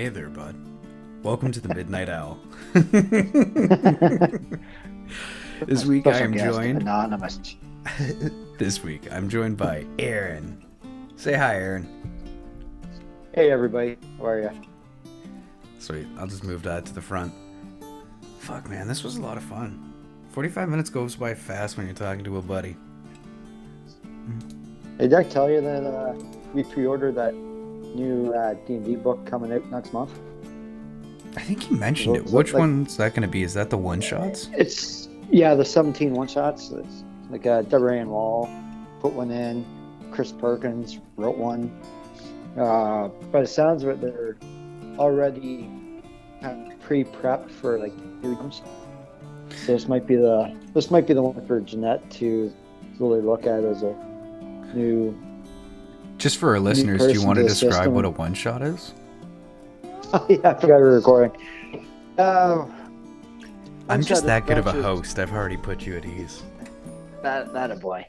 Hey there, bud. Welcome to the Midnight Owl. this week I am joined. Anonymous. This week I'm joined by Aaron. Say hi, Aaron. Hey everybody, how are you? Sweet. I'll just move that to the front. Fuck, man, this was a lot of fun. 45 minutes goes by fast when you're talking to a buddy. Hey, did I tell you that uh, we pre-ordered that new uh, D&D book coming out next month? I think you mentioned it. Which like- one's that going to be? Is that the one shots? It's yeah, the 17 one-shots. It's like uh, Deborah Ann Woll put one in. Chris Perkins wrote one. Uh, by the sounds of it, they're already kind of pre-prepped for like new games. So this might be the this might be the one for Jeanette to really look at as a new Just for our listeners, do you want to to describe what a one shot is? Oh, yeah, I forgot we were recording. Uh, I'm just that good of a host. I've already put you at ease. That that a boy.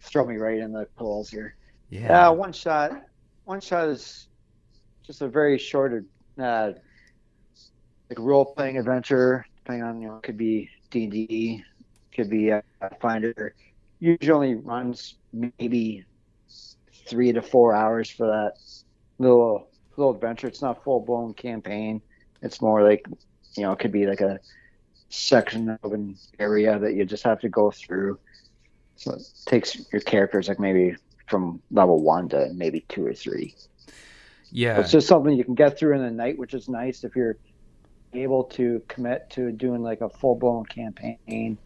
Throw me right in the polls here. Yeah. Uh, one shot. One shot is just a very short, uh, like role playing adventure. Depending on you know, it could be D and D, could be a Finder. Usually runs maybe three to four hours for that little little adventure. It's not full blown campaign. It's more like you know, it could be like a section of an area that you just have to go through. So it takes your characters like maybe from level one to maybe two or three. yeah. It's just something you can get through in the night, which is nice if you're able to commit to doing like a full blown campaign,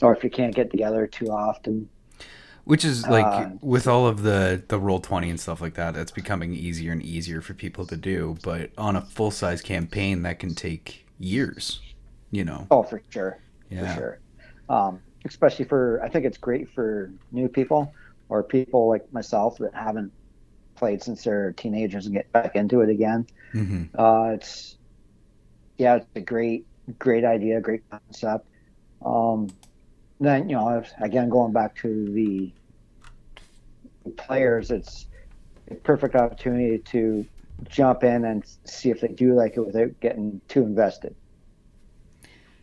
or if you can't get together too often. Which is like Uh, with all of the the roll twenty and stuff like that, it's becoming easier and easier for people to do. But on a full size campaign, that can take years. You know. Oh, for sure, Yeah. for sure. Um, especially for, I think it's great for new people or people like myself that haven't played since they're teenagers and get back into it again. hmm Uh, it's yeah, it's a great, great idea, great concept. Um, then you know, again, going back to the players, it's a perfect opportunity to jump in and see if they do like it without getting too invested.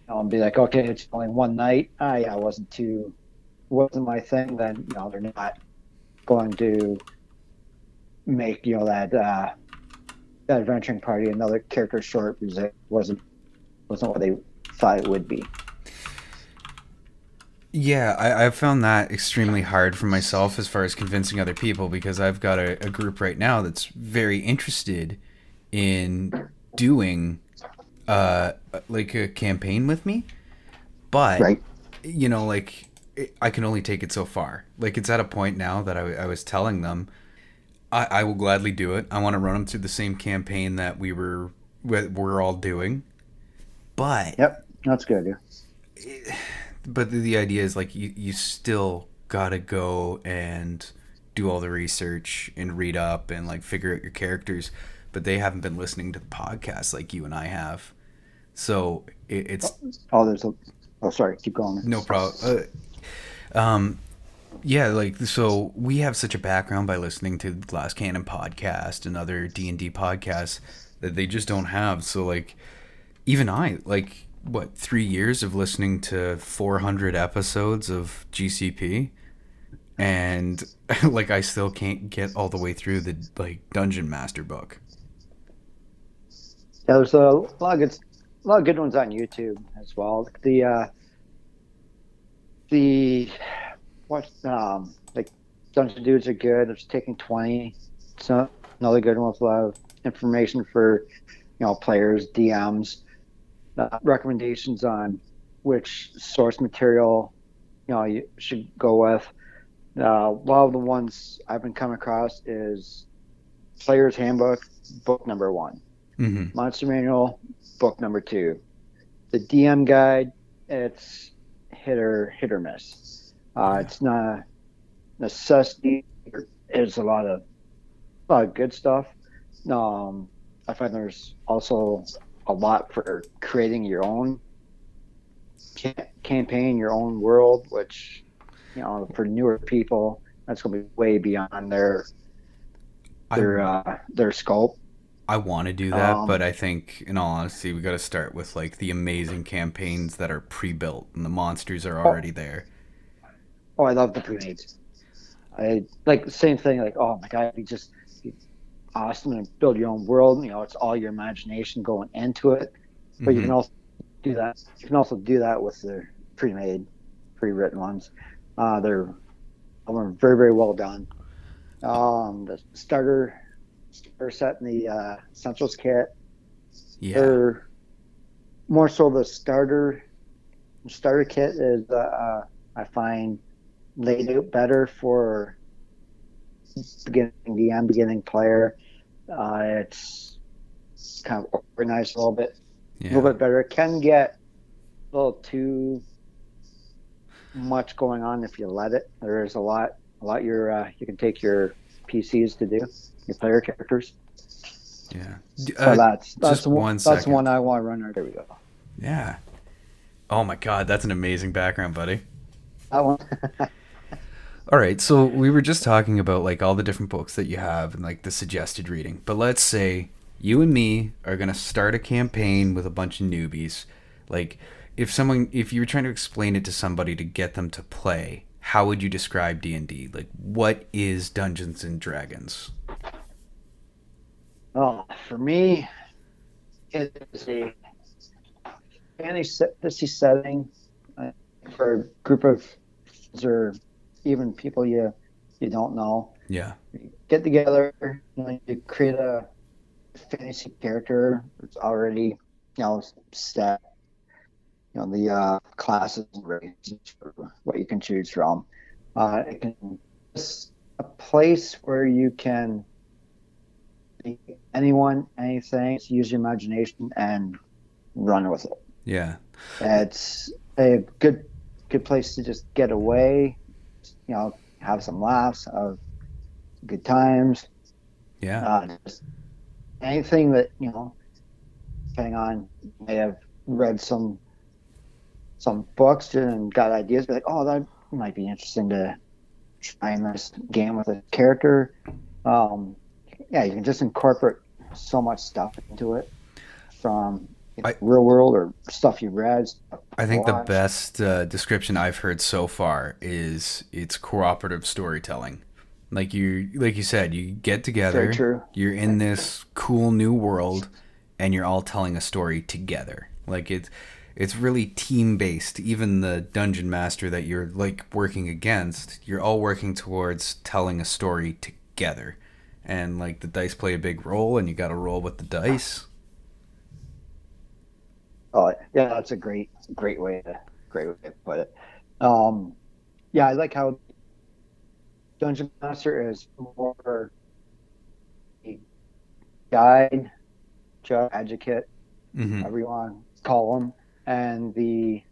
And be like, okay, it's only one night. Ah, yeah, it wasn't too, wasn't my thing. Then you know, they're not going to make you know that. Uh, that adventuring party another character short because it wasn't wasn't what they thought it would be. Yeah, I, I've found that extremely hard for myself as far as convincing other people because I've got a, a group right now that's very interested in doing uh like a campaign with me, but Right. you know, like it- I can only take it so far. Like it's at a point now that I, I was telling them, I, I will gladly do it. I want to run them through the same campaign that we were we- we're all doing, but Yep, that's good. But the, the idea is like you you still gotta go and do all the research and read up and like figure out your characters, but they haven't been listening to the podcast like you and I have, so it, it's Oh, there's a. Oh, sorry. Keep going. no problem. Uh, um, yeah, like so we have such a background by listening to the Glass Cannon podcast and other D and D podcasts that they just don't have. So like, even I like what three years of listening to 400 episodes of GCP, and like I still can't get all the way through the like Dungeon Master book. Yeah, there's a lot of good, a lot of good ones on YouTube as well. The uh, the what um like Dungeon Dudes are good. It's taking twenty. So another good one with a lot of information for you know players, DMs, uh, recommendations on which source material you know you should go with. Uh, a lot of the ones I've been coming across is Player's Handbook, book number one. Mm-hmm. Monster Manual, book number two. The DM guide, it's hit or hit or miss. Uh, it's not a necessity. There's a lot of a lot of good stuff. Um, I find there's also a lot for creating your own ca- campaign, your own world, which you know for newer people that's going to be way beyond their their uh, their scope. I want to do that, Um, but I think, in all honesty, we got to start with like the amazing campaigns that are pre-built and the monsters are already there. Oh, I love the pre-made. I like same thing. Like, oh my god, you just awesome and build your own world. You know, it's all your imagination going into it. But you Mhm. can also do that. You can also do that with the pre-made, pre-written ones. Uh, they're they're very very well done. Um, the starter starter set and the uh, essentials kit. yeah, They're more so the starter starter kit is uh, uh, I find laid out better for beginning DM, beginning player. Uh, it's kind of organized a little bit, a yeah, little bit better. It can get a little too much going on if you let it. There is a lot, a lot. Your uh, you can take your PCs to do your player characters. yeah. D- So uh, that's that's one, one that's one I want to run. There we go. yeah. Oh my god, that's an amazing background, buddy. That one. All right, so we were just talking about like all the different books that you have and like the suggested reading. But let's say you and me are going to start a campaign with a bunch of newbies. Like if someone if you were trying to explain it to somebody to get them to play, how would you describe D&D? Like what is Dungeons and Dragons? Oh, for me, it is a fantasy setting uh, for a group of or even people you you don't know. Yeah. Get together, you, know, you create a fantasy character that's already you know set. You know the uh, classes and races for what you can choose from. Uh, it can it's a place where you can be anyone, anything. Just use your imagination and run with it. Yeah. It's a good good place to just get away, you know, have some laughs, have good times. Yeah. Uh, just anything that you know, depending on, may have read some some books and got ideas, be like, oh, that might be interesting to try in this game with a character. Um, yeah, you can just incorporate so much stuff into it from you know, I- real world or stuff you read. stuff I think the best uh, description I've heard so far is it's cooperative storytelling. Like you, like you said, you get together, you're in this cool new world, and you're all telling a story together. Like it's, it's really team based. Even the dungeon master that you're like working against, you're all working towards telling a story together. And like the dice play a big role, and you got to roll with the dice. Oh yeah, that's a great, great way to great way to put it. Um, yeah, I like how Dungeon Master is more a guide, judge, advocate, Mm-hmm. whatever you want to call them, and the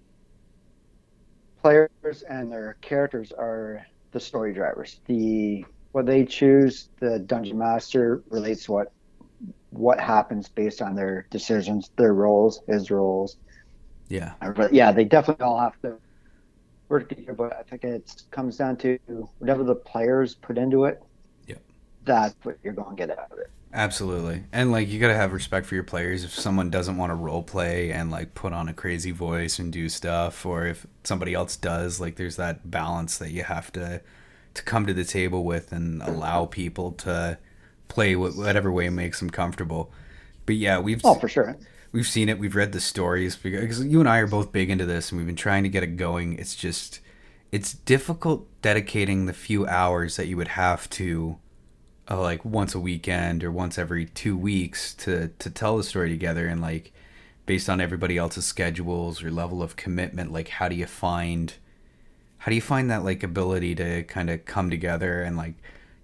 players and their characters are the story drivers. The what they choose, the Dungeon Master relates what what happens based on their decisions, their roles, his roles. Yeah. But yeah, they definitely all have to work together. But I think it comes down to whatever the players put into it. Yeah. That's what you're going to get out of it. Absolutely. And like you got to have respect for your players if someone doesn't want to role play and like put on a crazy voice and do stuff or if somebody else does, like there's that balance that you have to to come to the table with and allow people to play whatever way makes them comfortable. But yeah, we've Oh, for sure. we've seen it, we've read the stories because you and I are both big into this and we've been trying to get it going. It's just it's difficult dedicating the few hours that you would have to uh, like once a weekend or once every 2 weeks to to tell the story together and like based on everybody else's schedules or level of commitment like how do you find how do you find that like ability to kind of come together and like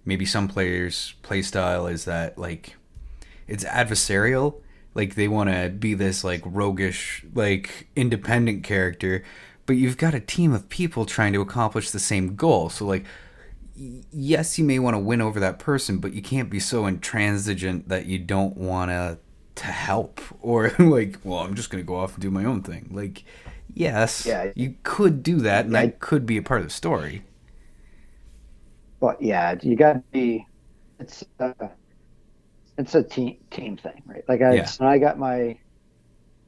maybe some players play style is that like it's adversarial like they want to be this like roguish like independent character but you've got a team of people trying to accomplish the same goal so like yes you may want to win over that person but you can't be so intransigent that you don't want to to help or like well i'm just going to go off and do my own thing like yes Yeah. you could do that and Yeah. that could be a part of the story But yeah, you got to be. It's uh, it's a team team thing, right? Like I, Yeah. I got my,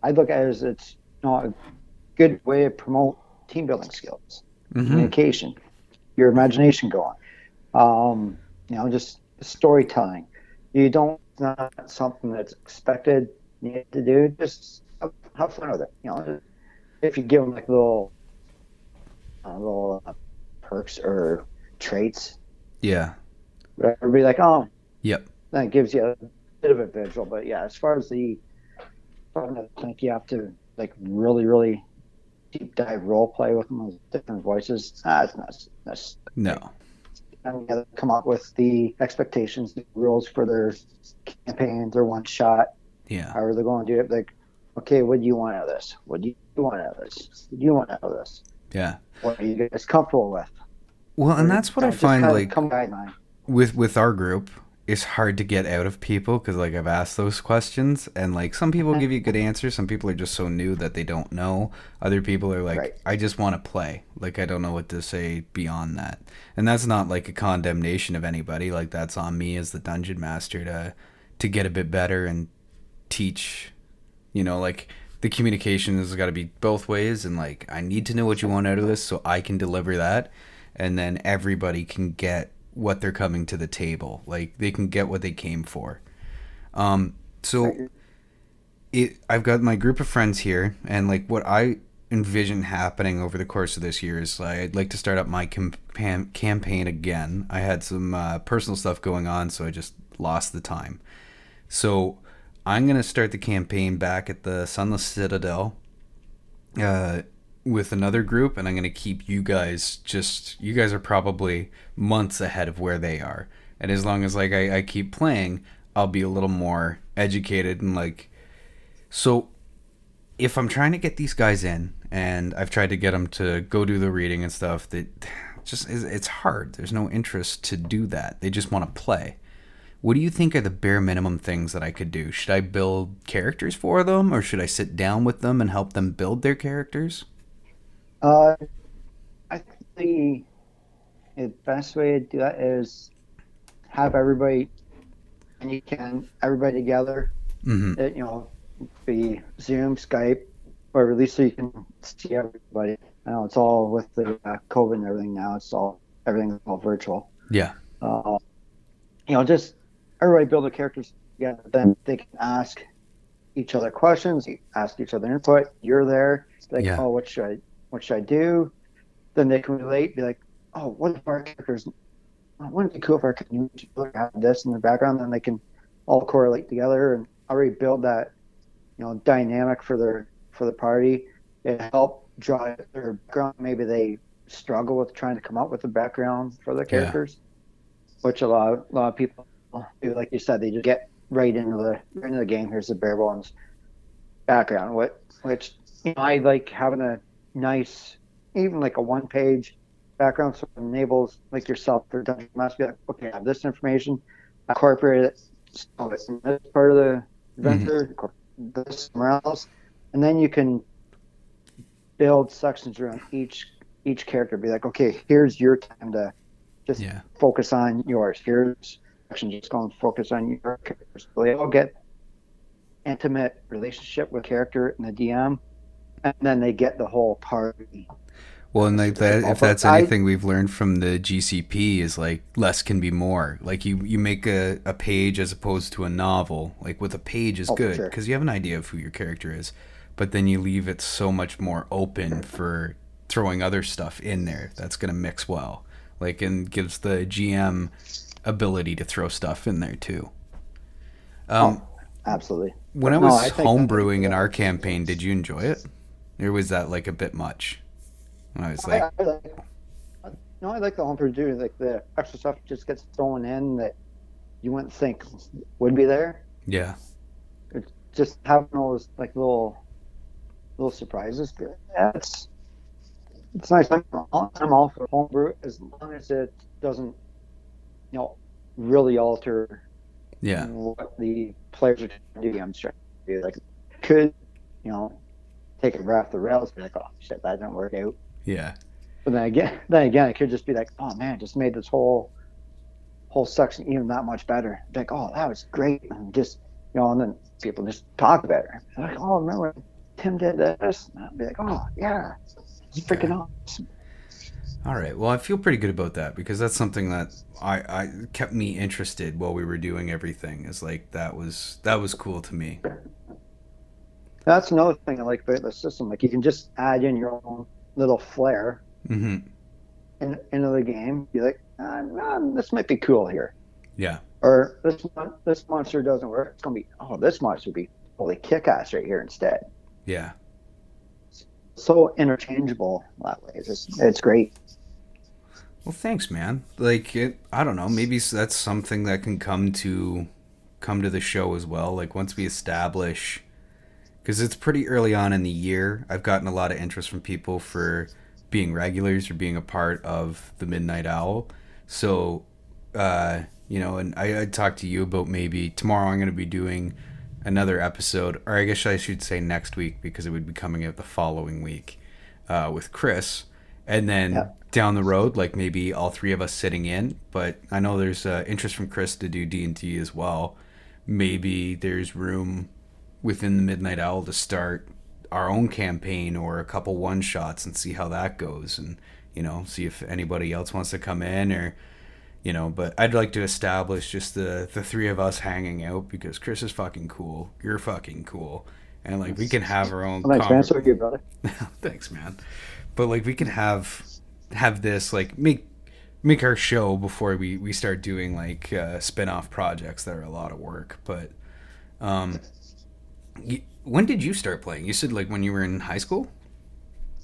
I look at it as it's you know, a good way to promote team building skills, Mhm. communication, your imagination going, um, you know, just storytelling. You don't it's not something that's expected you need to do. Just have, have fun with it. You know, if you give them like little, uh, little uh, perks or traits, Yeah. be like, oh, Yep. that gives you a bit of a visual. But yeah, as far as the, I think you have to like really, really deep dive role play with them with different voices. Ah, it's not. That's No. and come up with the expectations, the rules for their campaigns or one shot. Yeah. How are they going to do it? Like, okay, what do you want out of this? What do you want out of this? What do you want out of this? Yeah. What are you guys comfortable with? Well, and that's what I find like with with our group it's hard to get out of people because like i've asked those questions and like some people Mm-hmm. give you good answers some people are just so new that they don't know. Other people are like Right. i just want to play. Like i don't know what to say beyond that. And that's not like a condemnation of anybody. Like that's on me as the dungeon master to to get a bit better and teach you know like the communication has got to be both ways and like i need to know what you want out of this so i can deliver that and then everybody can get what they're coming to the table. Like they can get what they came for. Um so it i've got my group of friends here and like what i envision happening over the course of this year is like, i'd like to start up my cam- campaign again. I had some uh, personal stuff going on so i just lost the time. So i'm going to start the campaign back at the sunless citadel uh, with another group and i'm going to keep you guys just you guys are probably months ahead of where they are and as long as like I, I keep playing i'll be a little more educated and like so if i'm trying to get these guys in and i've tried to get them to go do the reading and stuff that just is it's hard there's no interest to do that they just want to play what do you think are the bare minimum things that I could do? Should I build characters for them or should I sit down with them and help them build their characters? Uh, I think the, the best way to do that is have everybody, and you can everybody together. Mm-hmm. It, you know, be Zoom, Skype, or at least so you can see everybody. I know it's all with the uh, COVID and everything now. It's all everything's all virtual. Yeah. Uh, you know, just everybody build their characters together. Then they can ask each other questions, ask each other input. You're there, like, Yeah. oh, what should I, what should I do? Then they can relate, be like, oh, what if our characters? oh, Wouldn't it be cool if our characters have this in the background? Then they can all correlate together and already build that, you know, dynamic for their for the party. It help draw their background. Maybe they struggle with trying to come up with a background for their Yeah. characters, which a lot, of, a lot of people do. Like you said, they just get right into the right into the game. Here's the bare bones background. What which you know, I like having a nice, even like a one page background, so it enables like yourself for Dungeon Master. to Be like, okay, I have this information, incorporate it, so it's in this part of the mm-hmm. adventure, incorporate this somewhere else, and then you can build sections around each each character. Be like, okay, here's your time to just Yeah. focus on yours. Here's section just going to focus on your characters. So they all get intimate relationship with character and the DM, and then they get the whole party. Well, and like that, if that's anything we've learned from the GCP is like less can be more. Like you, you make a, a page as opposed to a novel. Like with a page is Oh, good sure. because you have an idea of who your character is, but then you leave it so much more open for throwing other stuff in there that's gonna mix well. Like and gives the GM ability to throw stuff in there too. Um, Absolutely. when I was that- homebrewing in our campaign, did you enjoy it? Or was that like a bit much? I was like, I, I like, no, I like the homebrew too. Like the extra stuff just gets thrown in that you wouldn't think would be there. yeah, It's just having those like little little surprises. Yeah, it's it's nice. I'm all, I'm all for homebrew as long as it doesn't, you know, really alter yeah, what the players are trying to do. I'm sure like could you know take it right off the rails. Be like, oh shit, that didn't work out. yeah, But then again, then again, it could just be like, oh man, just made this whole whole section even that much better. Like, oh, that was great, and just you know, and then people just talk about it. Like, oh, remember Tim did this? And I'd be like, oh yeah, it's freaking awesome. All right. Well, I feel pretty good about that because that's something that I, I kept me interested while we were doing everything. Is like that was that was cool to me. That's another thing I like about the system. Like you can just add in your own little flair hmm in, into the game. Be like, nah, this might be cool here, Yeah. or this this monster doesn't work. It's gonna be, oh, this monster would be holy kick ass right here instead. Yeah. So interchangeable that way. It's just, it's great. Well, thanks, man. Like, it, I don't know. Maybe that's something that can come to come to the show as well. Like once we establish, because it's pretty early on in the year. I've gotten a lot of interest from people for being regulars or being a part of the Midnight Owl. So, uh, you know, and I, I talked to you about maybe tomorrow. I'm going to be doing another episode, or I guess I should say next week because it would be coming out the following week uh, with Chris, and then Yeah. down the road, like maybe all three of us sitting in. But I know there's uh, interest from Chris to do D and D as well. Maybe there's room within the Midnight Owl to start our own campaign or a couple one shots and see how that goes, and you know, see if anybody else wants to come in or you know but i'd like to establish just the the three of us hanging out because chris is fucking cool you're fucking cool and like we can have our own Thanks, man. So conver- are you, brother. thanks man but like we can have have this like make make our show before we we start doing like uh spin-off projects that are a lot of work but um y when did you start playing you said like when you were in high school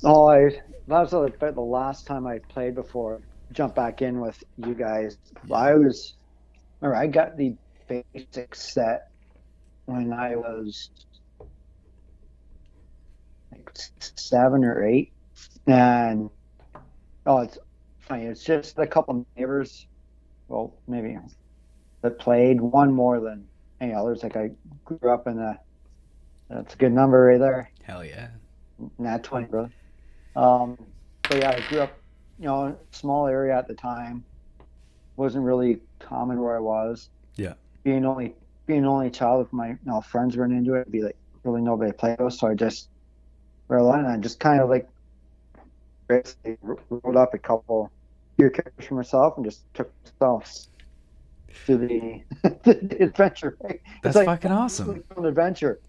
Oh, I that was about the last time I played before. Jump back in with you guys. I was, remember, I got the basic set when I was like seven or eight, and oh, it's funny. It's just a couple of neighbors, well, maybe that played one more than any others. Like I grew up in a. That's a good number right there. hell yeah Nat 20, brother. Um, but yeah, I grew up, you know, in a small area at the time. Wasn't really common where I was. Yeah. Being only being only child, if my you know, friends weren't into it, it'd be like really nobody to play with. So I just and I just kind of like basically rolled up a couple few characters for myself and just took myself to the, the adventure. Right? that's like- fucking awesome An adventure.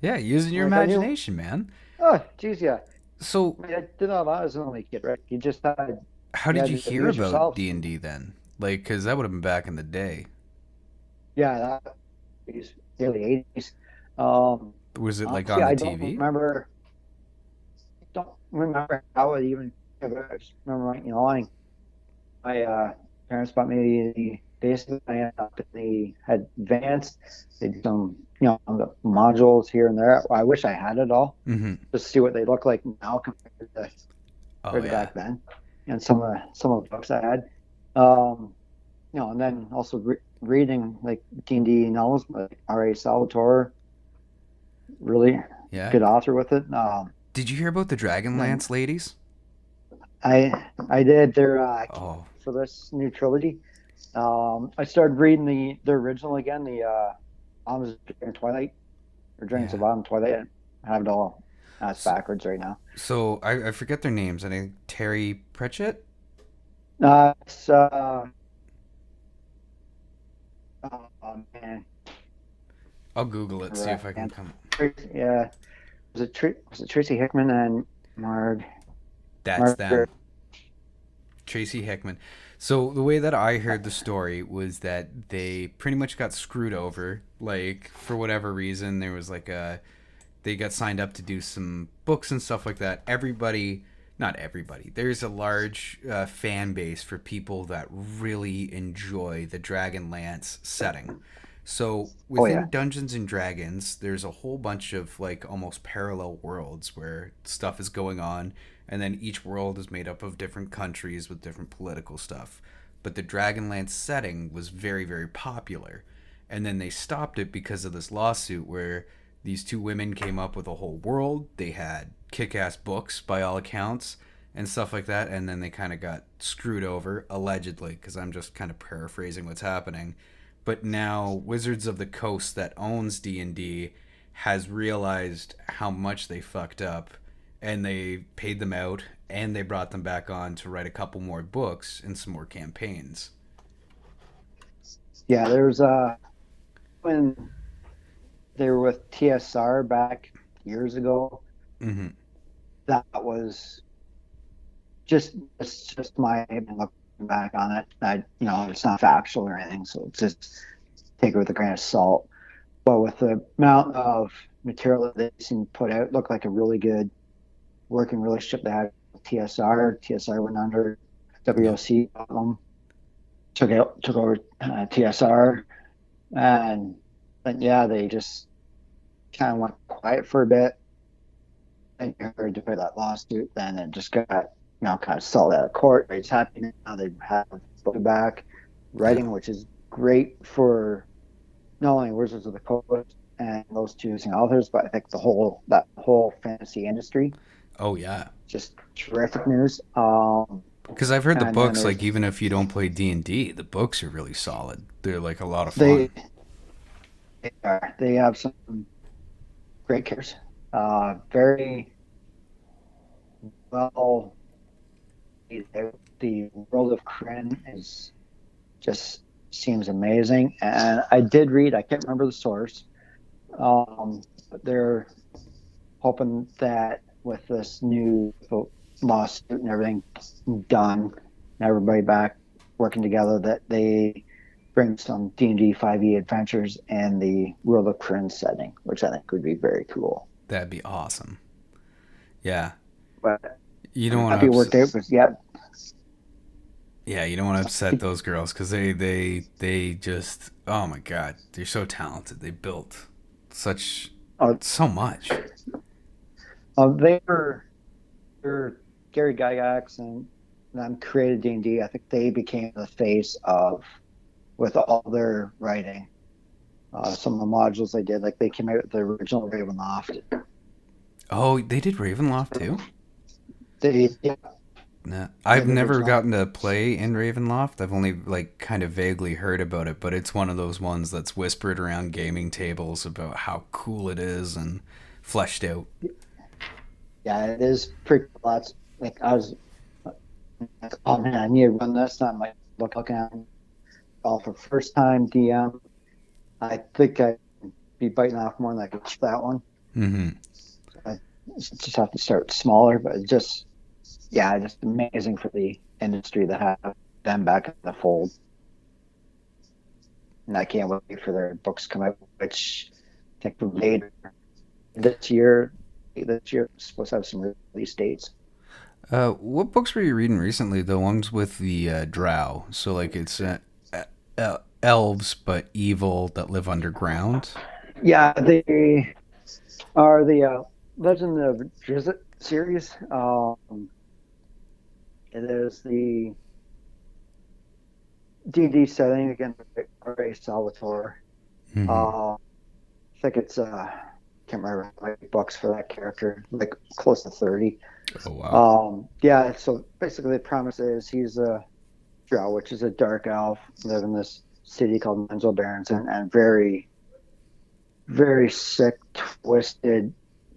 Yeah using your Like, I imagination man Oh, geez, yeah. so I mean, I did all that as an only kid, right? You just had How did Yeah, you hear about. D and D then? Like, because that would have been back in the day. Yeah, that was early eighties. Um, Was it like on I the don't remember. Don't remember how it even. I just remember, you know, my my uh, parents bought me the basically I ended up in the advanced. They did some, you know, the modules here and there. I wish I had it all Mm-hmm. just to see what they look like now compared to Oh compared yeah. back then, and some of the some of the books I had. Um, you know, and then also re- reading like D and D novels, like R. A. Salvatore, really Yeah. good author with it. Um, Did you hear about the Dragonlance ladies? I I did their uh, Oh, for this new trilogy. Um, I started reading the the original again, the uh, of Twilight or Dragons Yeah. of Autumn Twilight. I have it all. Uh, it's backwards right now. so I, I forget their names. I think Terry Pratchett. Uh, it's, uh, oh man, I'll Google it. See if I can come. Yeah, was it Tr- was it Tracy Hickman and Marg? That's them. Tracy Hickman. So the way that I heard the story was that they pretty much got screwed over. Like for whatever reason, there was like a they got signed up to do some books and stuff like that. Everybody, not everybody. There's a large uh, fan base for people that really enjoy the Dragonlance setting. So within yeah. Dungeons and Dragons, there's a whole bunch of like almost parallel worlds where stuff is going on, and then each world is made up of different countries with different political stuff. But the Dragonlance setting was very, very popular. And then they stopped it because of this lawsuit where these two women came up with a whole world. They had kick ass books by all accounts. and stuff like that, and then they kind of got screwed over allegedly because I'm just kind of paraphrasing what's happening. But now Wizards of the Coast that owns D and D has realized how much they fucked up, and they paid them out, and they brought them back on to write a couple more books and some more campaigns. Yeah, there's uh when they were with TSR back years ago. Mm-hmm. That was just it's just my looking back on it. I you know it's not factual or anything, so it's just take it with a grain of salt. But with the amount of material that they seem to put out, looked like a really good working relationship they had with TSR. TSR went under WOC them, took out took over uh, TSR, and but yeah, they just kind of went quiet for a bit. And you heard pay that lawsuit, then it just got you know kind of settled out of court. It's happening now. They have back writing, which is great for not only Wizards of the Coast and those two authors, but I think the whole that whole fantasy industry. Oh yeah, just terrific news. Um, because I've heard the books, like even if you don't play D and D, the books are really solid. They're like a lot of they fun. they are they have some great characters. Uh, very well. The, the world of Krynn is just seems amazing, and I did read. I can't remember the source, um, but they're hoping that with this new lawsuit and everything done, and everybody back working together, that they bring some D&D 5e E adventures in the World of Krynn setting, which I think would be very cool. That'd be awesome. Yeah, But you don't want to. it worked out, but yeah, Yeah, you don't want to upset those girls because they they they just oh my god, they're so talented. They built such Oh. so much. Um, they were, they're Gary Gygax and them created D&D. I think they became the face of, with all their writing. Uh, some of the modules they did, like they came out with the original Ravenloft. Oh, they did Ravenloft too. They, yeah, Nah, I've never gotten to play in Ravenloft. I've only like kind of vaguely heard about it, but it's one of those ones that's whispered around gaming tables about how cool it is and fleshed out. Yeah, it is pretty. That's, like I was, like, oh man, I need to run this. I'm like look- looking at all for first time DM. I think I'd be biting off more than I could chew that one. Mm-hmm. just have to start smaller, but just yeah, just amazing for the industry to have them back in the fold. And I can't wait for their books to come out, which I think later this year. This year supposed to have some release dates. Uh, what books were you reading recently? The ones with the uh, drow. So like it's uh, uh, elves but evil that live underground. Yeah, they are the uh, Legend of Drizzt series. Um, it is the D&D setting again. Ray Salvatore. Mhm. Uh, I think it's uh, can't remember many books for that character, like close to thirty. oh wow. Um, yeah, so basically the premise is he's a drow, which is a dark elf, live in this city called Menzoberranzan, and very, very sick, twisted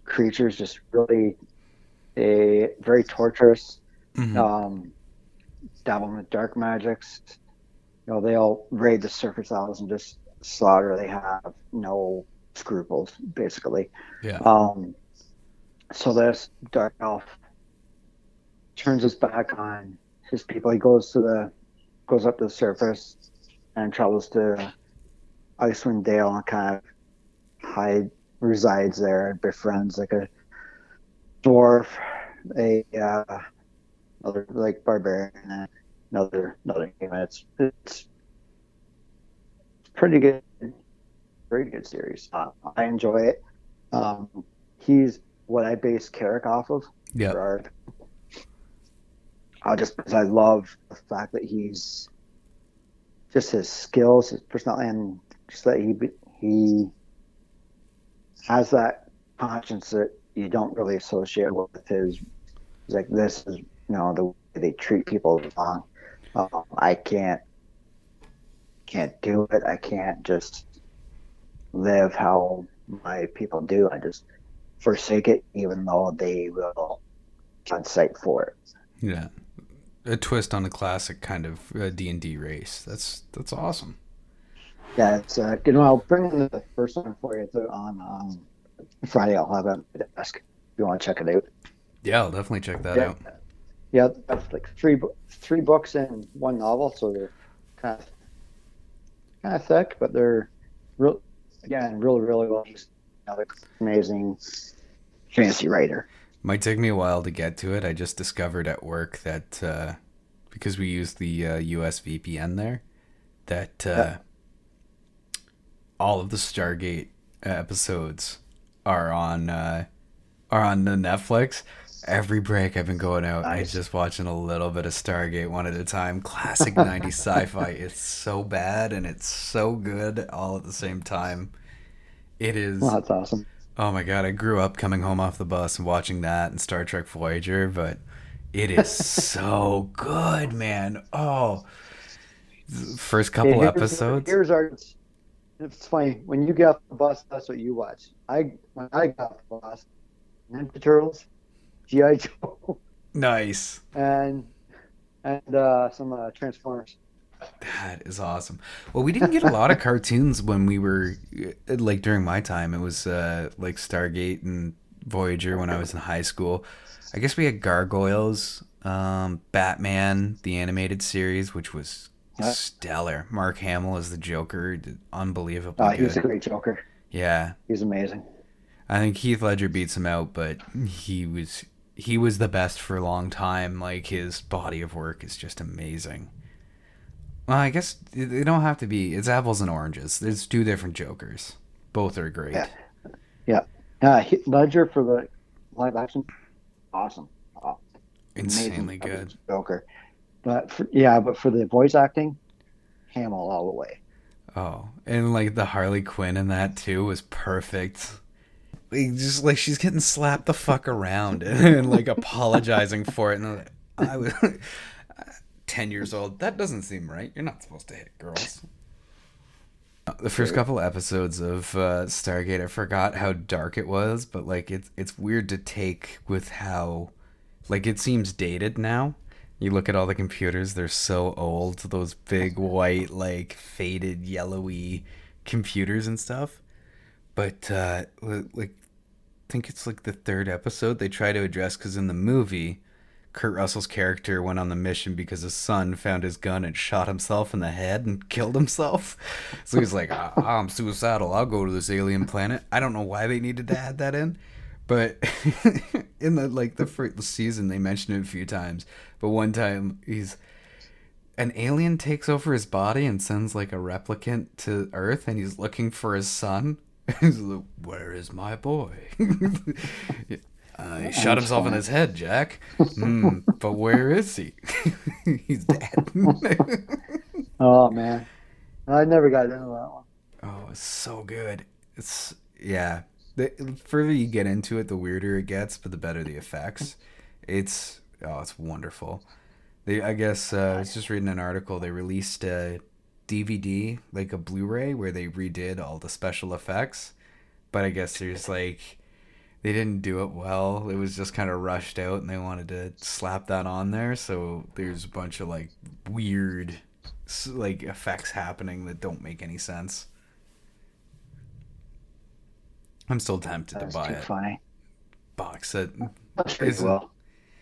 creatures, just really a very torturous. Mhm. Um, dabble in dark magics. You know, they'll raid the surface isles and just slaughter. They have no scruples, basically. yeah. Um, so this dark elf turns his back on his people. He goes to the goes up to the surface and travels to Icewind Dale and kind of hide resides there and befriends like a dwarf, a uh, another like barbarian, and another another human. It's it's pretty good, pretty good series. Uh, I enjoy it. Um, he's what I base Carrick off of. Yeah. Gerard. Uh, just because I love the fact that he's just his skills, his personality, and just that he he has that conscience that you don't really associate with his. He's like this is you know the way they treat people wrong. Um, I can't can't do it. I can't just live how my people do. I just forsake it, even though they will on site for it. Yeah, a twist on a classic kind of uh, D and D race. That's that's awesome. Yeah, it's uh, you know I'll bring the first one for you on um, Friday. I'll have it on my desk if you want to check it out. Yeah, I'll definitely check that yeah. out. Yeah, that's like three three books and one novel, so they're kind of kind of thick, but they're real again really really well. Another amazing fantasy writer. Might take me a while to get to it. I just discovered at work that uh, because we use the uh, US VPN there, that uh, Yeah. all of the Stargate episodes are on uh, are on the Netflix. Every break I've been going out, I Nice. just watching a little bit of Stargate one at a time. Classic '90s sci-fi. It's so bad and it's so good all at the same time. It is. Well, that's awesome. Oh my god, I grew up coming home off the bus and watching that and Star Trek Voyager, but it is so good, man. Oh, first couple here's- episodes. Here's our. It's funny when you get off the bus. That's what you watch. I when I got off the bus, Ninja Turtles, GI Joe, Nice. and and uh, some uh, Transformers. That is awesome. Well, we didn't get a lot of cartoons when we were uh, like during my time. It was uh, like Stargate and Voyager when I was in high school. I guess we had Gargoyles, um, Batman, the animated series, which was Yeah. stellar. Mark Hamill as the Joker, did unbelievably Uh, he was a great Joker. Yeah, He was amazing. I think Heath Ledger beats him out, but he was he was the best for a long time. Like his body of work is just amazing. Well, I guess they don't have to be. It's apples and oranges. There's two different Jokers. Both are great. Yeah. Uh, Ledger for the live action, awesome. Uh, Insanely good. Joker. But for, yeah, but for the voice acting, Hamill all the way. Oh, and like the Harley Quinn in that too was perfect. Like, just like she's getting slapped the fuck around and, like apologizing for it, and like, I was ten years old. That doesn't seem right. You're not supposed to hit girls. The first couple episodes of uh, Stargate, I forgot how dark it was, but like it's it's weird to take with how, like it seems dated now. You look at all the computers; they're so old. Those big white, like faded, yellowy computers and stuff. But uh, like, I think it's like the third episode they try to address because in the movie, Kurt Russell's character went on the mission because his son found his gun and shot himself in the head and killed himself. So he's like, "Ah, I'm suicidal. I'll go to this alien planet. I don't know why they needed to add that in, but in the like the first season they mentioned it a few times. But one time he's an alien takes over his body and sends like a replicant to Earth, and he's looking for his son. He's like, Where is my boy? uh, he shot himself in his head, Jack. Hmm, but where is he? he's dead. Oh man, I never got into that one. oh, it's so good. It's yeah. The further you get into it, the weirder it gets, but the better the effects. It's oh, it's wonderful. They, I guess, uh, I was just reading an article. They released a DVD, like a Blu-ray, where they redid all the special effects. But I guess there's like they didn't do it well. It was just kind of rushed out, and they wanted to slap that on there. So there's a bunch of like weird, like effects happening that don't make any sense. I'm still tempted to That's buy too it. funny. Box it. I'm sure Is you.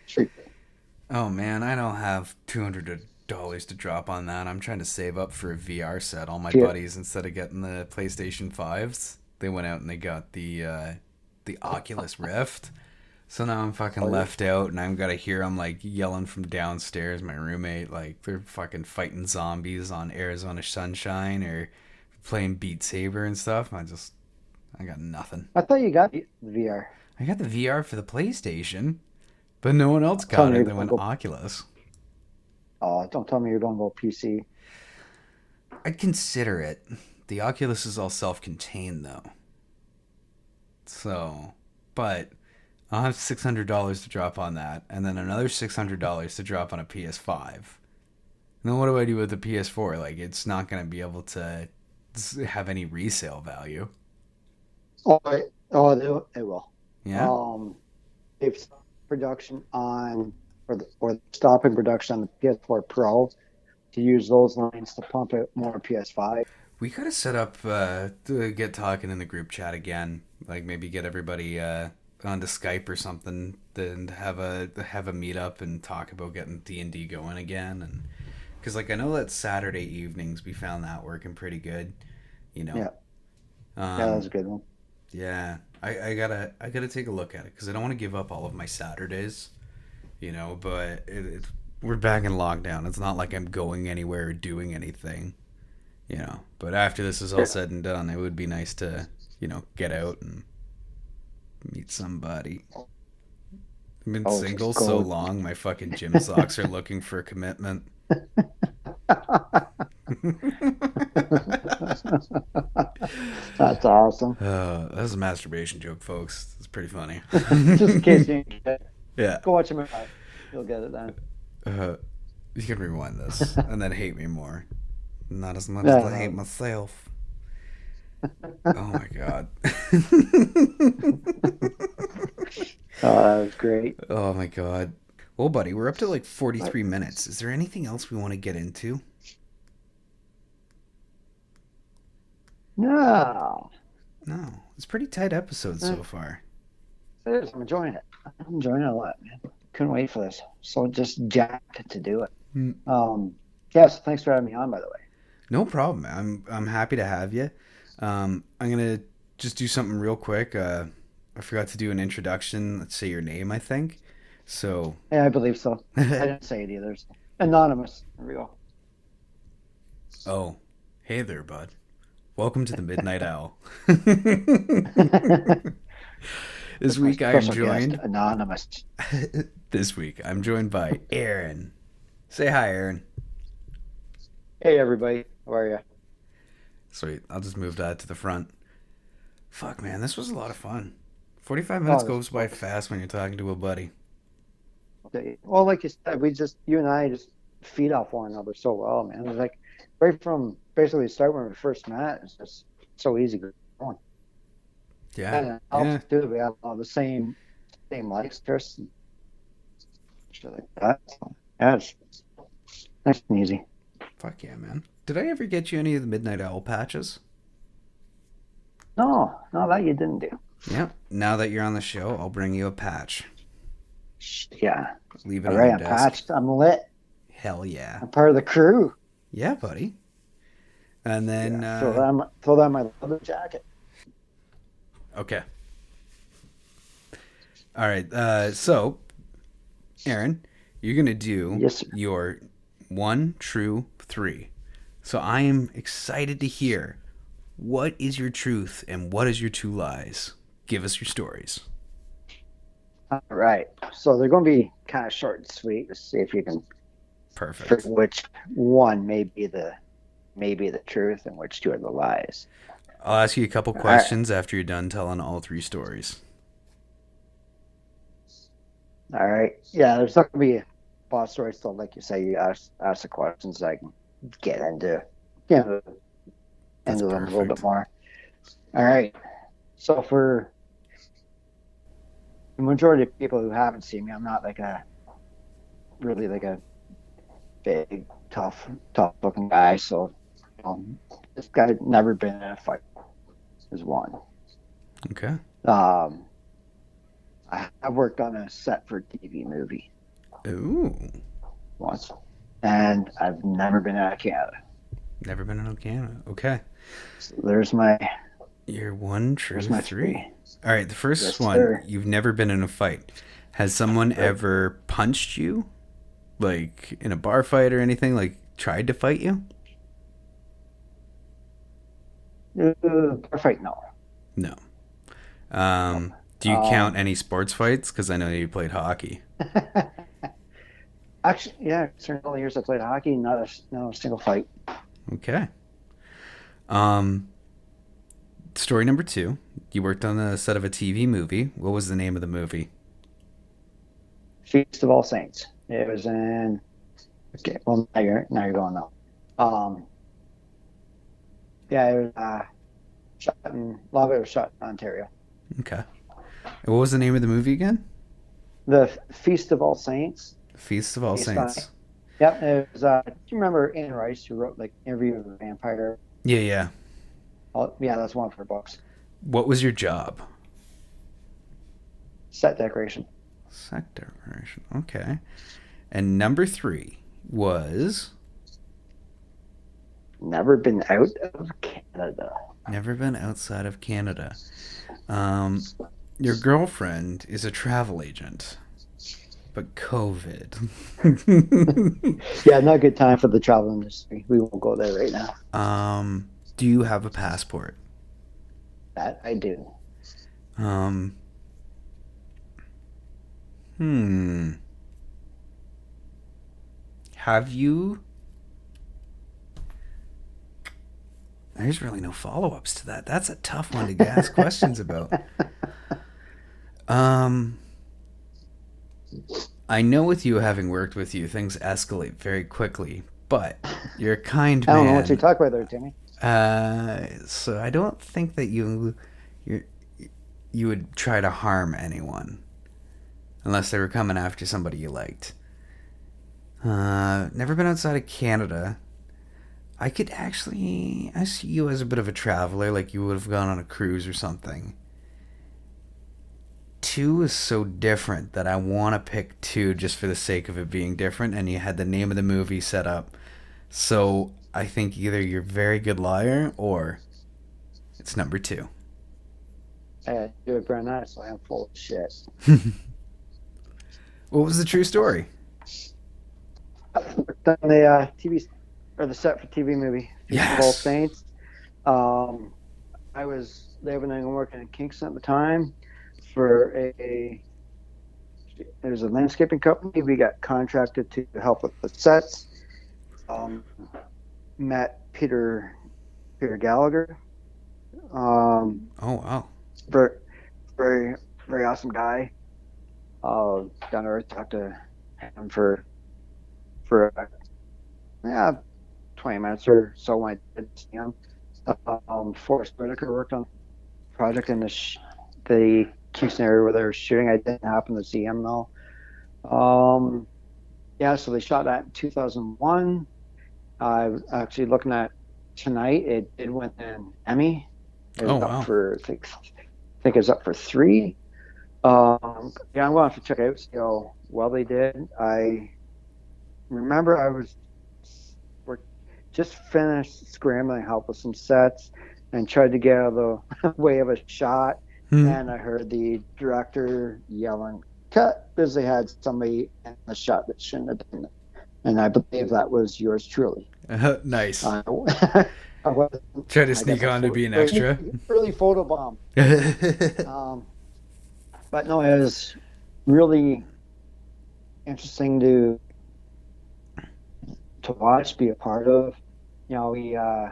Sure. Oh man, I don't have two hundred dollars to drop on that. I'm trying to save up for a VR set. All my Yeah. buddies, instead of getting the PlayStation fives, they went out and they got the uh, the Oculus Rift. So now I'm fucking Oh, left out, and I've got to hear them like yelling from downstairs. My roommate, like they're fucking fighting zombies on Arizona Sunshine or playing Beat Saber and stuff. I just, I got nothing. I thought you got the VR. I got the VR for the PlayStation, but no one else got it. They went Oculus. Oh, don't tell me you're going to go PC. I'd consider it. The Oculus is all self-contained though. So, but I'll have six hundred dollars to drop on that, and then another six hundred dollars to drop on a PS5. And then what do I do with the PS4? Like, it's not going to be able to have any resale value. Oh, it, oh, it will. Yeah. Um, they've stopped production on, or, the, or stopping production on the PS4 Pro to use those lines to pump it more PS5. We gotta set up uh, to get talking in the group chat again. Like maybe get everybody uh, onto Skype or something, then have a have a meetup and talk about getting D and D going again. And because like I know that Saturday evenings we found that working pretty good. You know. Yeah. Um, yeah, that was a good one. yeah, I, I gotta I gotta take a look at it because I don't want to give up all of my Saturdays, you know. But it, it, we're back in lockdown. It's not like I'm going anywhere or doing anything, you know. But after this is all Yeah. said and done, it would be nice to you know get out and meet somebody. I've been Oh, single so long, my fucking gym socks are looking for commitment. That's awesome. Uh, that was a masturbation joke, folks. It's pretty funny. Just in case you didn't get it, yeah. go watch him. You'll get it then. Uh, you can rewind this and then hate me more. Not as much No, as I hate myself. oh my god. Oh, that was great. oh my god. Well, buddy, we're up to like 43 minutes. Is there anything else we want to get into? No, No. It's a pretty tight episode so Uh. far. it is. I'm enjoying it. I'm enjoying it a lot, man. Couldn't wait for this. So just jacked to do it. Mm. Um, yes, thanks for having me on, by the way. No problem. I'm I'm happy to have you. Um, I'm gonna just do something real quick. Uh, I forgot to do an introduction. Let's say your name. I think. So. Yeah, I believe so. I didn't say it either. Anonymous. There we go. Oh, hey there, bud. Welcome to the Midnight Owl. this week I am Special guest, joined. Anonymous. this week I'm joined by Aaron. Say hi, Aaron. Hey, everybody. How are you? Sweet. I'll just move that to the front. Fuck, man, this was a lot of fun. Forty-five oh, minutes Oh, goes by fast when you're talking to a buddy. Okay. Well, like you said, we just, you and I just feed off one another so well, man. It was like right from basically the start when we first met, it's just so easy going. Yeah. And helps yeah. too. We have all the same, same likes, Chris. And shit like that. So, yeah, it's nice and easy. Fuck yeah, man. Did I ever get you any of the Midnight Owl patches? No, no, that you didn't do. Yeah. Now that you're on the show, I'll bring you a patch. Yeah. Leave it All right, I'm desk. patched. I'm lit. Hell yeah. I'm part of the crew. Yeah, buddy. And then Yeah, uh, throw, that on my, throw that on my leather jacket. Okay. All right. Uh, so, Aaron, you're gonna do Yes, your one true three. So I am excited to hear what is your truth and what is your two lies. Give us your stories. All right. So they're going to be kind of short and sweet. Let's see if you can Perfect. which one may be the may be the truth and which two are the lies. I'll ask you a couple right. questions after you're done telling all three stories. All right. Yeah, there's not going to be a of stories. So, like you say, you ask ask the questions. I can get into get into, That's into them a little bit more. All right. So for the majority of people who haven't seen me, I'm not like a really like a big, tough, tough looking guy. So um, this guy never been in a fight. Is one. Okay. Um, I have worked on a set for TV movie Ooh. once, and I've never been out of Canada. Never been in Canada. Okay. So there's my You're one true there's my three. three. All right, the first Yes, one, sir. you've never been in a fight. Has someone ever punched you? Like in a bar fight or anything? Like tried to fight you? Uh, perfect. No. No. Um, do you Um, count any sports fights? Because I know you played hockey. Actually, yeah. During all the years I played hockey, not a not a single fight. Okay. Um, story number two. You worked on the set of a TV movie. What was the name of the movie? Feast of All Saints. It was in. Okay, well now you're now you're going now. Um, yeah, it was uh, shot in a lot of it was shot in Ontario. Okay. And what was the name of the movie again? The Feast of All Saints. Feast of All Feast Saints. Yep, it was. Uh, do you remember Anne Rice who wrote like Interview with a Vampire? Yeah, yeah. Oh, yeah, that's one of her books. What was your job? Set decoration. Set decoration. Okay. And number three was Never been out of Canada. never been outside of Canada. Um, your girlfriend is a travel agent, but COVID. Yeah, not a good time for the travel industry. We won't go there right now. um, do you have a passport? That I do. Um. Hmm. Have you? There's really no follow ups to that. That's a tough one to ask questions about. Um. I know with you having worked with you, things escalate very quickly, but you're a kind I don't man. know what you're talking about there, Timmy. Uh, so I don't think that you you you would try to harm anyone unless they were coming after somebody you liked. Uh, never been outside of Canada. I could actually I see you as a bit of a traveler, like you would have gone on a cruise or something. Two is so different that I want to pick two just for the sake of it being different, and you had the name of the movie set up. So I think either you're a very good liar or it's number two. I do it very nice, so I'm full of shit. What was the true story? Done the uh, TV or the set for TV movie. All Saints. Um, I was living and working in Kingston at the time for a. It was a landscaping company. We got contracted to help with the sets. Um, met Peter Peter Gallagher. Um, Oh wow. very, very, very awesome guy. Uh, down to earth. Talked to him for, for, uh, yeah, twenty minutes or so when I did see him. Um, Forest Whitaker worked on project in the sh- the Kingston area where they were shooting. I didn't happen to see him though. Um, yeah, so they shot that in 2001. I'm actually looking at tonight. It did win an Emmy. It was Oh, up wow. for I think, I think it was up for three. Um, yeah, I'm going to have to check it out. See how well they did. I remember I was just finished scrambling help with some sets and tried to get out of the way of a shot Hmm. and I heard the director yelling cut because they had somebody in the shot that shouldn't have been and I believe that was yours truly. nice. Uh, I was- Try to sneak on to be an extra. Early photo bomb. Um, but no, it was really interesting to to watch, be a part of. You know, we uh,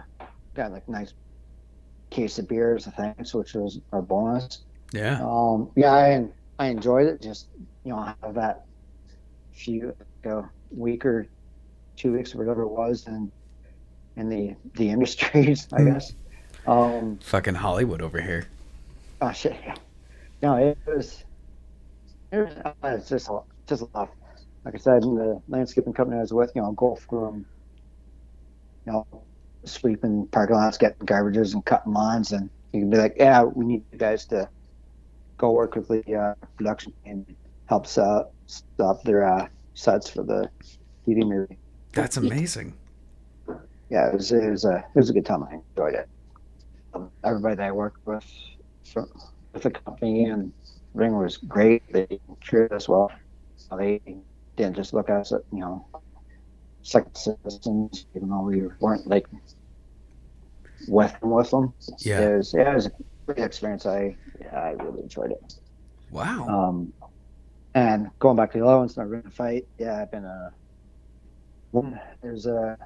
got like nice case of beers, I think, which was our bonus. yeah. Um, yeah, I I enjoyed it. Just you know, have that few a week or two weeks or whatever it was, and in the the industries, I Mm. guess. Um, Fucking Hollywood over here. Oh shit! Yeah. No, it was. It was uh, it's just a, just a lot. Like I said, in the landscaping company I was with, you know, golf from, you know, sweeping parking lots, getting garbages, and cutting lawns, and you can be like, yeah, we need you guys to go work with the uh, production and help set up, stop their uh, sets for the TV movie. That's amazing. Yeah, it was it was a it was a good time. I enjoyed it. Um, everybody that I worked with from with the company and Ring was great. They treated us well. They didn't just look at us, you know, second citizens, even though we weren't like with them. With them. Yeah. it was, yeah, it was a great experience. I I really enjoyed it. Wow. Um, and going back to the ones, not really fight. Yeah, I've been a. There's a.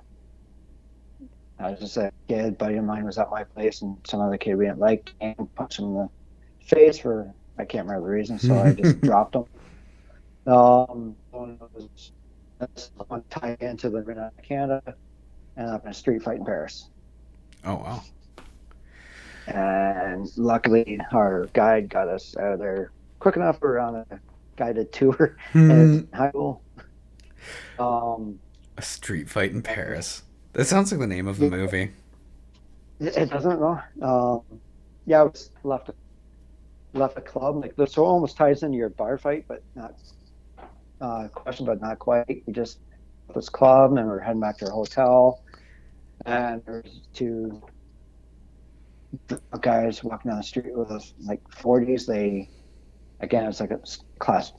I was just a kid, buddy of mine was at my place, and some other kid we didn't like and punched him in the face for I can't remember the reason, so I just dropped him. Um, was one tie into the Renown Canada, and up in a street fight in Paris. Oh wow. And luckily, our guide got us out of there quick enough. We're on a guided tour Hmm. in high school. Um, A street fight in Paris. That sounds like the name of the movie. it, it doesn't know. Um, yeah, I was left left a club like this. So almost ties into your bar fight, but not uh, question, but not quite. We just left this club and we're heading back to our hotel, and there's two guys walking down the street with us, like 40s. They again, it's like a class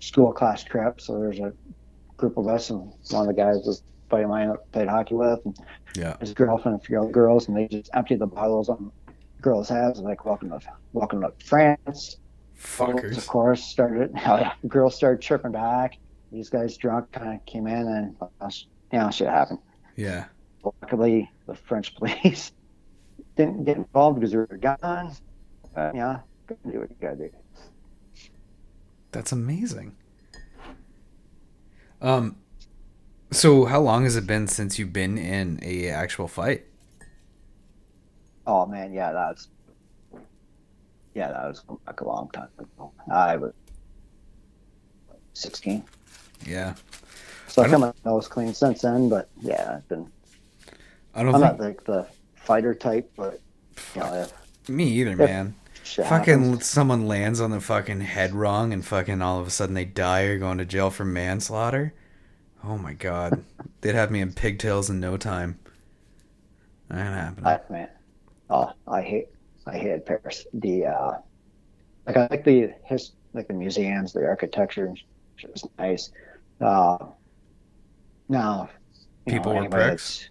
school class trip. So there's a group of us, and one of the guys was a buddy of mine that played hockey with, and Yeah. his girlfriend and a few other girls, and they just emptied the bottles on girls' heads, and like welcome to welcome to France. Girls, of course, started. The girls started chirping back. These guys drunk kind of came in, and uh, you know, shit happened. Yeah. Luckily, the French police didn't get involved because we were guns. But yeah, gotta do what you gotta do. That's amazing. Um so how long has it been since you've been in a actual fight? Oh man, yeah, that's yeah, that was like a long time ago. I was sixteen, Yeah. so I I my nose clean since then. But yeah, I've been. I don't I'm think not like the fighter type, but you know, if me either, If- man. Fucking happens, someone lands on the fucking head wrong and fucking all of a sudden they die or going to jail for manslaughter. Oh my god. They'd have me in pigtails in no time. That ain't happening. I man, oh, I hate, I hated Paris. The uh, like I like the his like the museums, the architecture, shit was nice. Uh, now, People were anybody pricks?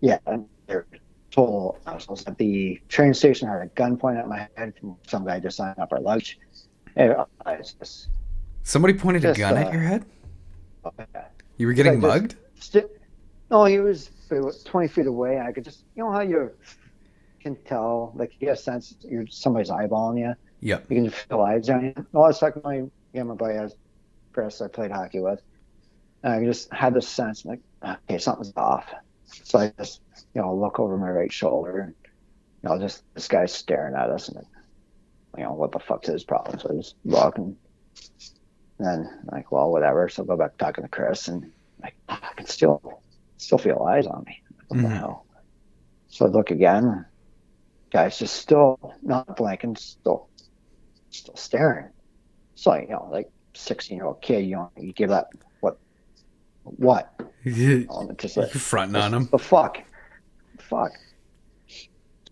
Yeah, they're total assholes. At the train station, I had a gun pointed at my head from some guy just signing up our lunch. It, uh, just, Somebody pointed a gun uh, at your head? oh, yeah. You were getting mugged? Sti- no, he was, was 20 feet away. I could just, you know how you can tell, like you get a sense you're somebody's eyeballing you. Yep. You can feel eyes on you. Well, it's like my, yeah, my buddy has Chris I played hockey with. And I just had this sense, like, okay, something's off. So I just, you know, look over my right shoulder. And, you know, just this guy's staring at us, and you know, what the fuck's his problem? So I just look and then like, well, whatever. So I go back talking to Chris, and like, I can still, still feel eyes on me. What the Mhm. hell? So I look again. Guy's just still not blinking, still, still staring. So you know, like sixteen year old kid, you know, you give that what, what? You Oh, just like fronting on him. the fuck, fuck. He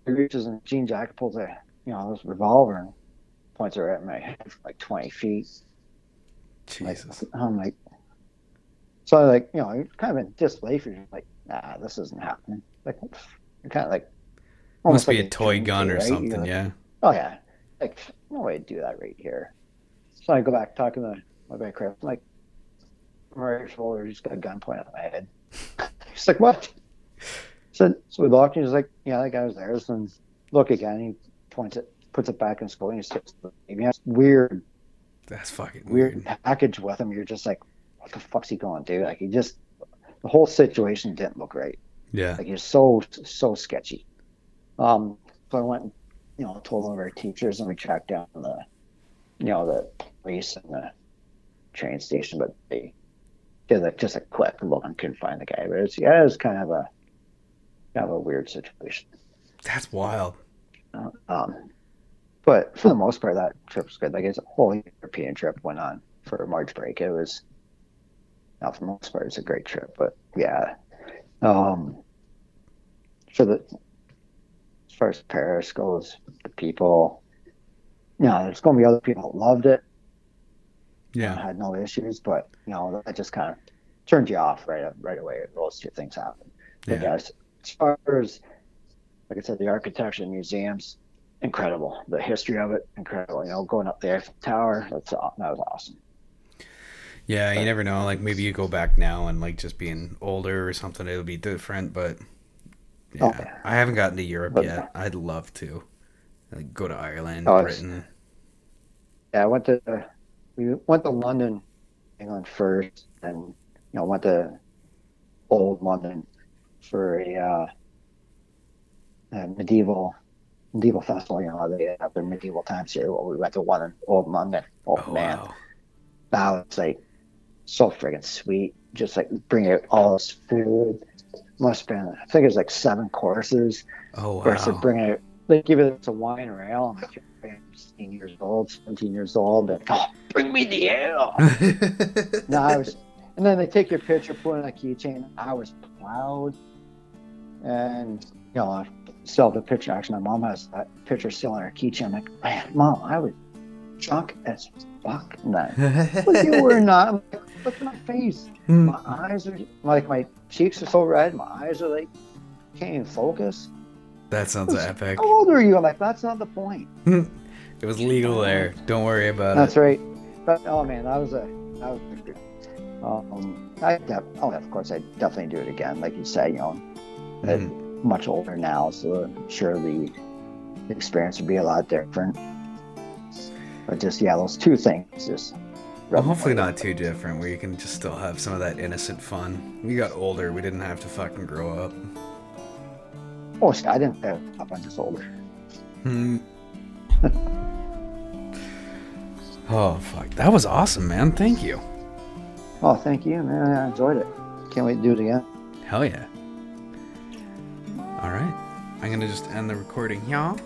reaches in jean jacket, pulls a you know this revolver and points it at my head from like twenty feet. Like, Jesus. I'm like, so I like you know, you're kind of in disbelief. You're like, nah, this isn't happening. Like, you're kind of like, Must be like a toy gun or right? Something, like, yeah. Oh yeah, like no way to do that right here. So I go back talking to my buddy Chris. I'm like, my shoulder just got a gun pointed at my head. He's like, what? So so we looked and he's like, yeah, that guy was there. So look again. He points it, puts it back in school, and he sticks the baby. That's weird, That's fucking weird weird. package with him. You're just like, what the fuck's he going to do? Like he just, the whole situation didn't look right. Yeah. Like he's so so sketchy. Um, so I went, and, you know, told one of our teachers, and we tracked down the, you know, the police and the train station, but they did like just a quick look and couldn't find the guy. But it's yeah, it was kind of a kind of a weird situation. That's wild. Uh, Um, but for the most part, that trip was good. Like it's a whole European trip went on for March break. It was, not for the most part, it's a great trip. But yeah, um, for the as Paris goes, the people, you know, there's going to be other people that loved it. Yeah. had no issues, but you know, that just kind of turned you off right right away. Those two things happen. But Yeah. guys, as far as like I said, the architecture and museums, incredible. The history of it, incredible. You know, going up the Eiffel Tower, that's that was awesome. Yeah, you never know. Like maybe you go back now and like just being older or something, it'll be different. But yeah, Oh, yeah. I haven't gotten to Europe But- yet. I'd love to. Like go to Ireland, Oh, Britain. Yeah, I went to. we went to London, England first, and you know went to old London for a, uh, a medieval medieval festival. You know, they have their medieval times here. Well, we went to one in old London. Oh, Oh, man, wow. that was like so friggin' sweet. Just like bring out all this food. Must have been, I think it was like seven courses. Oh wow! Versus bringing it, they give it to wine or ale. I'm like, I'm 16 years old, 17 years old. But, oh, bring me the ale. no, I was, and then they take your picture, put it in a keychain. I was proud. And, you know, I still have the picture. Actually, my mom has that picture still in her keychain. I'm like, man, mom, I was drunk as fuck then. But you were not. I'm like, look at my face. My eyes are, like, my cheeks are so red. My eyes are like, can't even focus. that sounds epic. How old are you? I'm like, that's not the point. It was legal there. Don't worry about That's it. right. But oh man, that was a that was a good. Um, I def- oh of course I definitely do it again. Like you said, you know, Mhm. Much older now, so I'm sure the experience would be a lot different. But just yeah, those two things just. Well, hopefully not too different, where you can just still have some of that innocent fun. We got older, we didn't have to fucking grow up. Oh, shit, I didn't uh, up on just older. Hmm. oh fuck, that was awesome, man. Thank you. Oh, thank you, man. I enjoyed it. Can't wait to do it again. Hell yeah. All right, I'm gonna just end the recording, y'all.